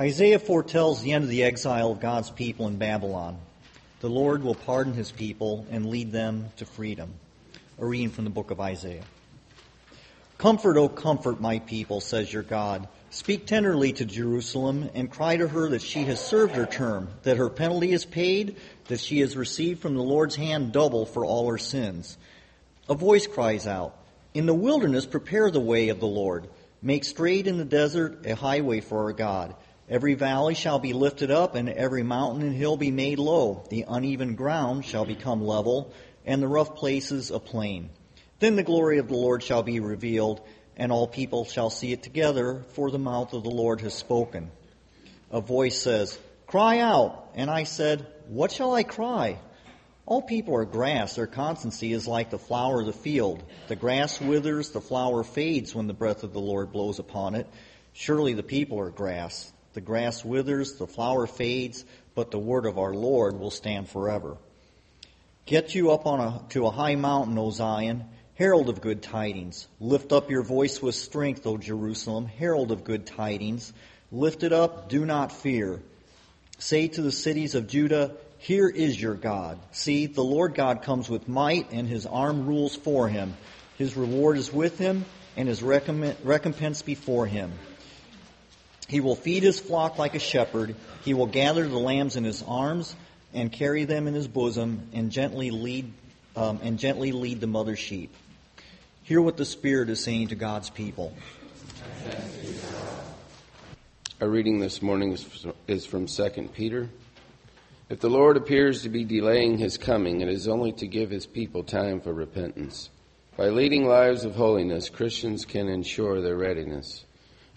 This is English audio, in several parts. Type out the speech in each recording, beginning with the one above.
Isaiah foretells the end of the exile of God's people in Babylon. The Lord will pardon his people and lead them to freedom. A reading from the book of Isaiah. Comfort, O comfort my people, says your God. Speak tenderly to Jerusalem and cry to her that she has served her term, that her penalty is paid, that she has received from the Lord's hand double for all her sins. A voice cries out, In the wilderness prepare the way of the Lord. Make straight in the desert a highway for our God. Every valley shall be lifted up, and every mountain and hill be made low. The uneven ground shall become level, and the rough places a plain. Then the glory of the Lord shall be revealed, and all people shall see it together, for the mouth of the Lord has spoken. A voice says, Cry out. And I said, What shall I cry? All people are grass. Their constancy is like the flower of the field. The grass withers, the flower fades when the breath of the Lord blows upon it. Surely the people are grass. The grass withers, the flower fades, but the word of our Lord will stand forever. Get you up on a, to a high mountain, O Zion, herald of good tidings. Lift up your voice with strength, O Jerusalem, herald of good tidings. Lift it up, do not fear. Say to the cities of Judah, Here is your God. See, the Lord God comes with might, and his arm rules for him. His reward is with him, and his recompense before him. He will feed his flock like a shepherd. He will gather the lambs in his arms and carry them in his bosom and gently lead um, and gently lead the mother sheep. Hear what the Spirit is saying to God's people. Our reading this morning is from 2 Peter. If the Lord appears to be delaying his coming, it is only to give his people time for repentance. By leading lives of holiness, Christians can ensure their readiness.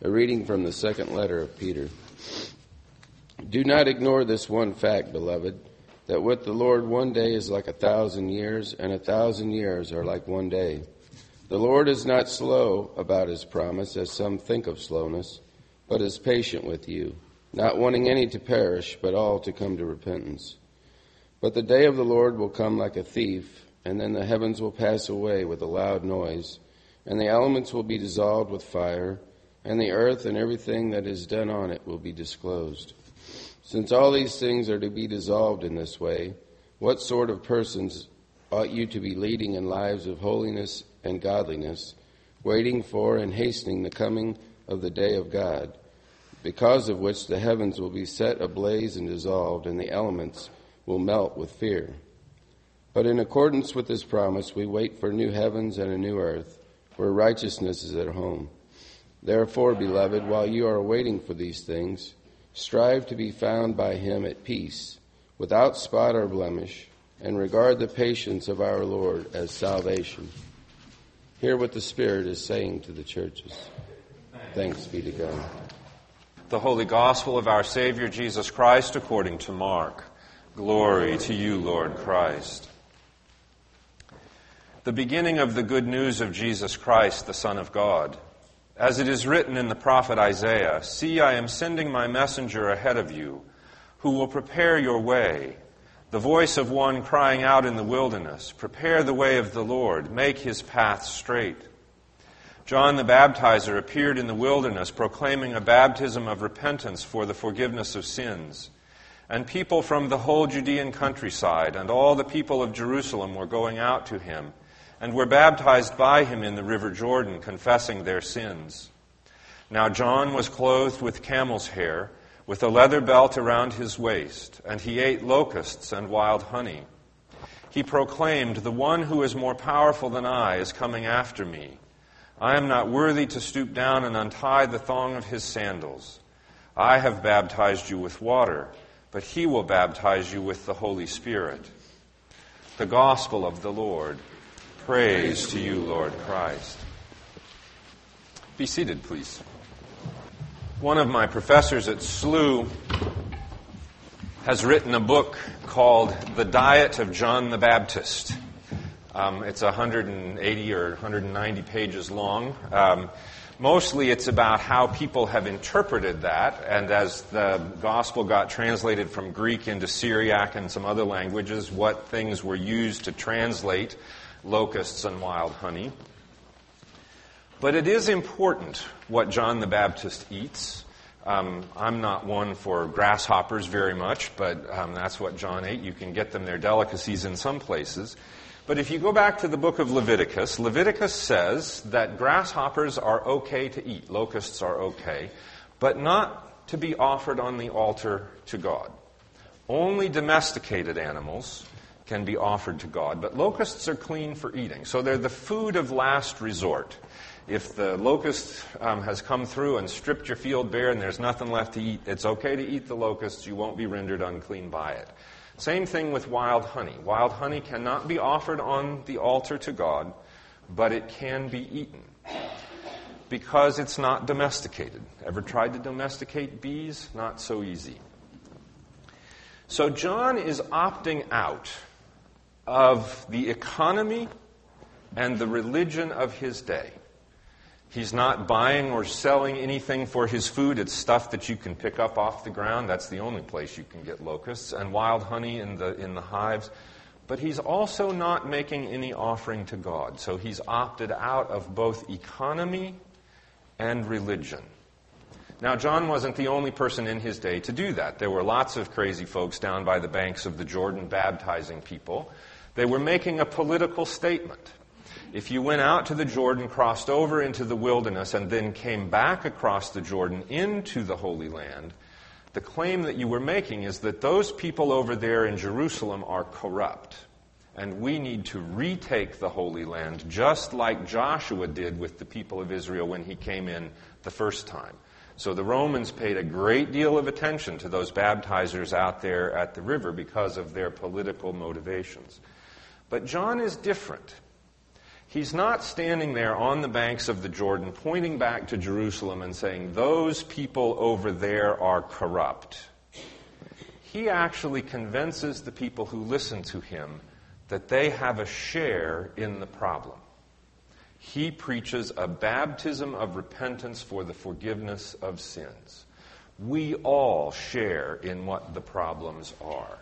A reading from the second letter of Peter. Do not ignore this one fact, beloved, that with the Lord one day is like a thousand years, and a thousand years are like one day. The Lord is not slow about his promise, as some think of slowness, but is patient with you, not wanting any to perish, but all to come to repentance. But the day of the Lord will come like a thief, and then the heavens will pass away with a loud noise, and the elements will be dissolved with fire and the earth and everything that is done on it will be disclosed. Since all these things are to be dissolved in this way, what sort of persons ought you to be leading in lives of holiness and godliness, waiting for and hastening the coming of the day of God, because of which the heavens will be set ablaze and dissolved, and the elements will melt with fear? But in accordance with this promise, we wait for new heavens and a new earth, where righteousness is at home. Therefore, beloved, while you are waiting for these things, strive to be found by him at peace, without spot or blemish, and regard the patience of our Lord as salvation. Hear what the Spirit is saying to the churches. Thanks be to God. The Holy Gospel of our Savior Jesus Christ according to Mark. Glory to you, Lord Christ. The beginning of the good news of Jesus Christ, the Son of God. As it is written in the prophet Isaiah, See, I am sending my messenger ahead of you, who will prepare your way. The voice of one crying out in the wilderness, Prepare the way of the Lord, make his path straight. John the Baptizer appeared in the wilderness proclaiming a baptism of repentance for the forgiveness of sins. And people from the whole Judean countryside and all the people of Jerusalem were going out to him and were baptized by him in the river Jordan, confessing their sins. Now John was clothed with camel's hair, with a leather belt around his waist, and he ate locusts and wild honey. He proclaimed, The one who is more powerful than I is coming after me. I am not worthy to stoop down and untie the thong of his sandals. I have baptized you with water, but he will baptize you with the Holy Spirit. The Gospel of the Lord. Praise to you, Lord Christ. Be seated, please. One of my professors at SLU has written a book called The Diet of John the Baptist. Um, it's 180 or 190 pages long. Um, mostly it's about how people have interpreted that, and as the gospel got translated from Greek into Syriac and some other languages, what things were used to translate locusts and wild honey. But it is important what John the Baptist eats. Um, I'm not one for grasshoppers very much, but um, that's what John ate. You can get them, their delicacies in some places. But if you go back to the book of Leviticus, Leviticus says that grasshoppers are okay to eat, locusts are okay, but not to be offered on the altar to God. Only domesticated animals can be offered to God, but locusts are clean for eating. So they're the food of last resort. If the locust um, has come through and stripped your field bare and there's nothing left to eat, it's okay to eat the locusts. You won't be rendered unclean by it. Same thing with wild honey. Wild honey cannot be offered on the altar to God, but it can be eaten because it's not domesticated. Ever tried to domesticate bees? Not so easy. So John is opting out of the economy and the religion of his day. He's not buying or selling anything for his food. It's stuff that you can pick up off the ground. That's the only place you can get locusts and wild honey in the, in the hives. But he's also not making any offering to God. So he's opted out of both economy and religion. Now, John wasn't the only person in his day to do that. There were lots of crazy folks down by the banks of the Jordan baptizing people. They were making a political statement. If you went out to the Jordan, crossed over into the wilderness, and then came back across the Jordan into the Holy Land, the claim that you were making is that those people over there in Jerusalem are corrupt. And we need to retake the Holy Land just like Joshua did with the people of Israel when he came in the first time. So the Romans paid a great deal of attention to those baptizers out there at the river because of their political motivations. But John is different. He's not standing there on the banks of the Jordan pointing back to Jerusalem and saying, Those people over there are corrupt. He actually convinces the people who listen to him that they have a share in the problem. He preaches a baptism of repentance for the forgiveness of sins. We all share in what the problems are.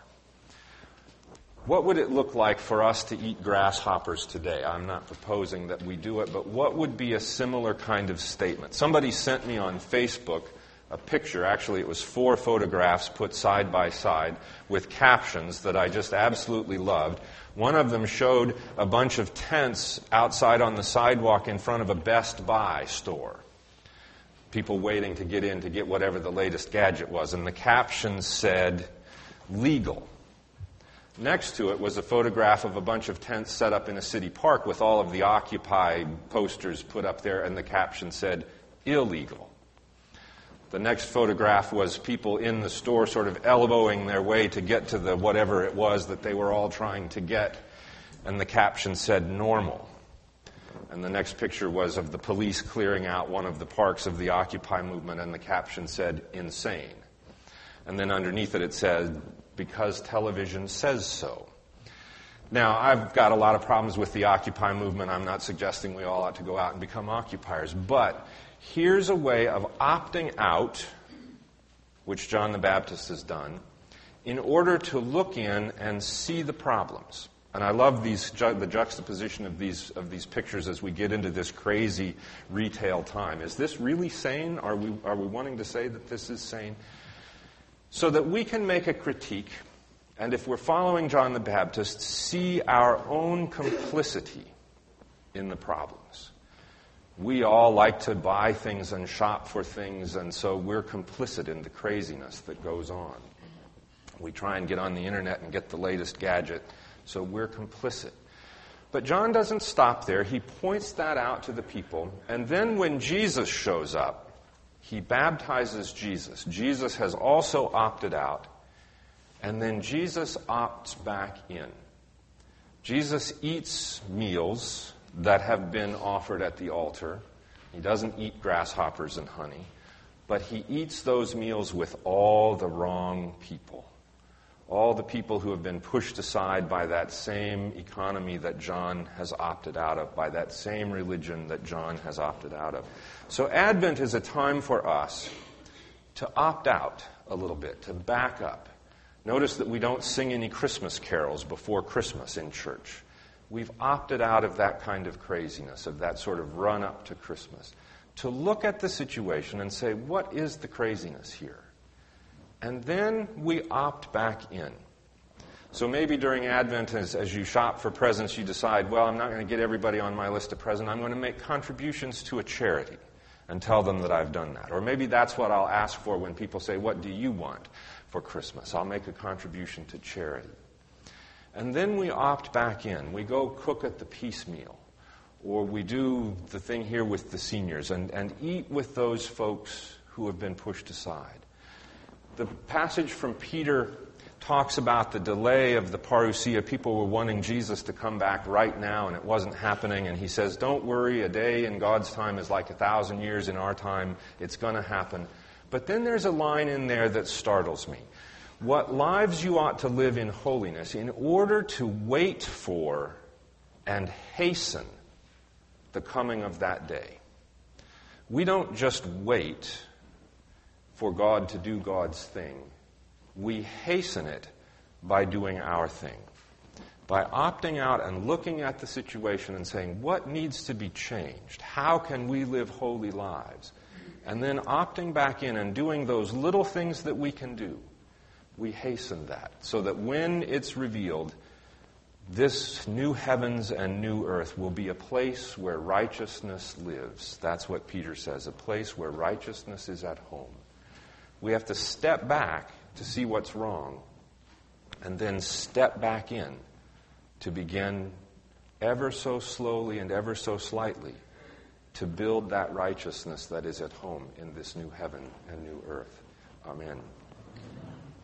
What would it look like for us to eat grasshoppers today? I'm not proposing that we do it, but what would be a similar kind of statement? Somebody sent me on Facebook a picture. Actually, it was four photographs put side by side with captions that I just absolutely loved. One of them showed a bunch of tents outside on the sidewalk in front of a Best Buy store. People waiting to get in to get whatever the latest gadget was. And the caption said, legal. Next to it was a photograph of a bunch of tents set up in a city park with all of the Occupy posters put up there, and the caption said, illegal. The next photograph was people in the store sort of elbowing their way to get to the whatever it was that they were all trying to get, and the caption said, normal. And the next picture was of the police clearing out one of the parks of the Occupy movement, and the caption said, insane. And then underneath it, it said, because television says so. Now, I've got a lot of problems with the Occupy movement. I'm not suggesting we all ought to go out and become occupiers. But here's a way of opting out, which John the Baptist has done, in order to look in and see the problems. And I love these, the juxtaposition of these, of these pictures as we get into this crazy retail time. Is this really sane? Are we, are we wanting to say that this is sane? so that we can make a critique, and if we're following John the Baptist, see our own complicity in the problems. We all like to buy things and shop for things, and so we're complicit in the craziness that goes on. We try and get on the internet and get the latest gadget, so we're complicit. But John doesn't stop there. He points that out to the people, and then when Jesus shows up, he baptizes Jesus. Jesus has also opted out, and then Jesus opts back in. Jesus eats meals that have been offered at the altar. He doesn't eat grasshoppers and honey, but he eats those meals with all the wrong people all the people who have been pushed aside by that same economy that John has opted out of, by that same religion that John has opted out of. So Advent is a time for us to opt out a little bit, to back up. Notice that we don't sing any Christmas carols before Christmas in church. We've opted out of that kind of craziness, of that sort of run up to Christmas, to look at the situation and say, what is the craziness here? And then we opt back in. So maybe during Advent, as, as you shop for presents, you decide, well, I'm not going to get everybody on my list of presents. I'm going to make contributions to a charity and tell them that I've done that. Or maybe that's what I'll ask for when people say, What do you want for Christmas? I'll make a contribution to charity. And then we opt back in. We go cook at the piecemeal. Or we do the thing here with the seniors and, and eat with those folks who have been pushed aside. The passage from Peter talks about the delay of the parousia. People were wanting Jesus to come back right now, and it wasn't happening. And he says, Don't worry, a day in God's time is like a thousand years in our time. It's going to happen. But then there's a line in there that startles me. What lives you ought to live in holiness in order to wait for and hasten the coming of that day. We don't just wait for God to do God's thing we hasten it by doing our thing. By opting out and looking at the situation and saying, what needs to be changed? How can we live holy lives? And then opting back in and doing those little things that we can do, we hasten that so that when it's revealed, this new heavens and new earth will be a place where righteousness lives. That's what Peter says, a place where righteousness is at home. We have to step back to see what's wrong, and then step back in to begin ever so slowly and ever so slightly to build that righteousness that is at home in this new heaven and new earth. Amen.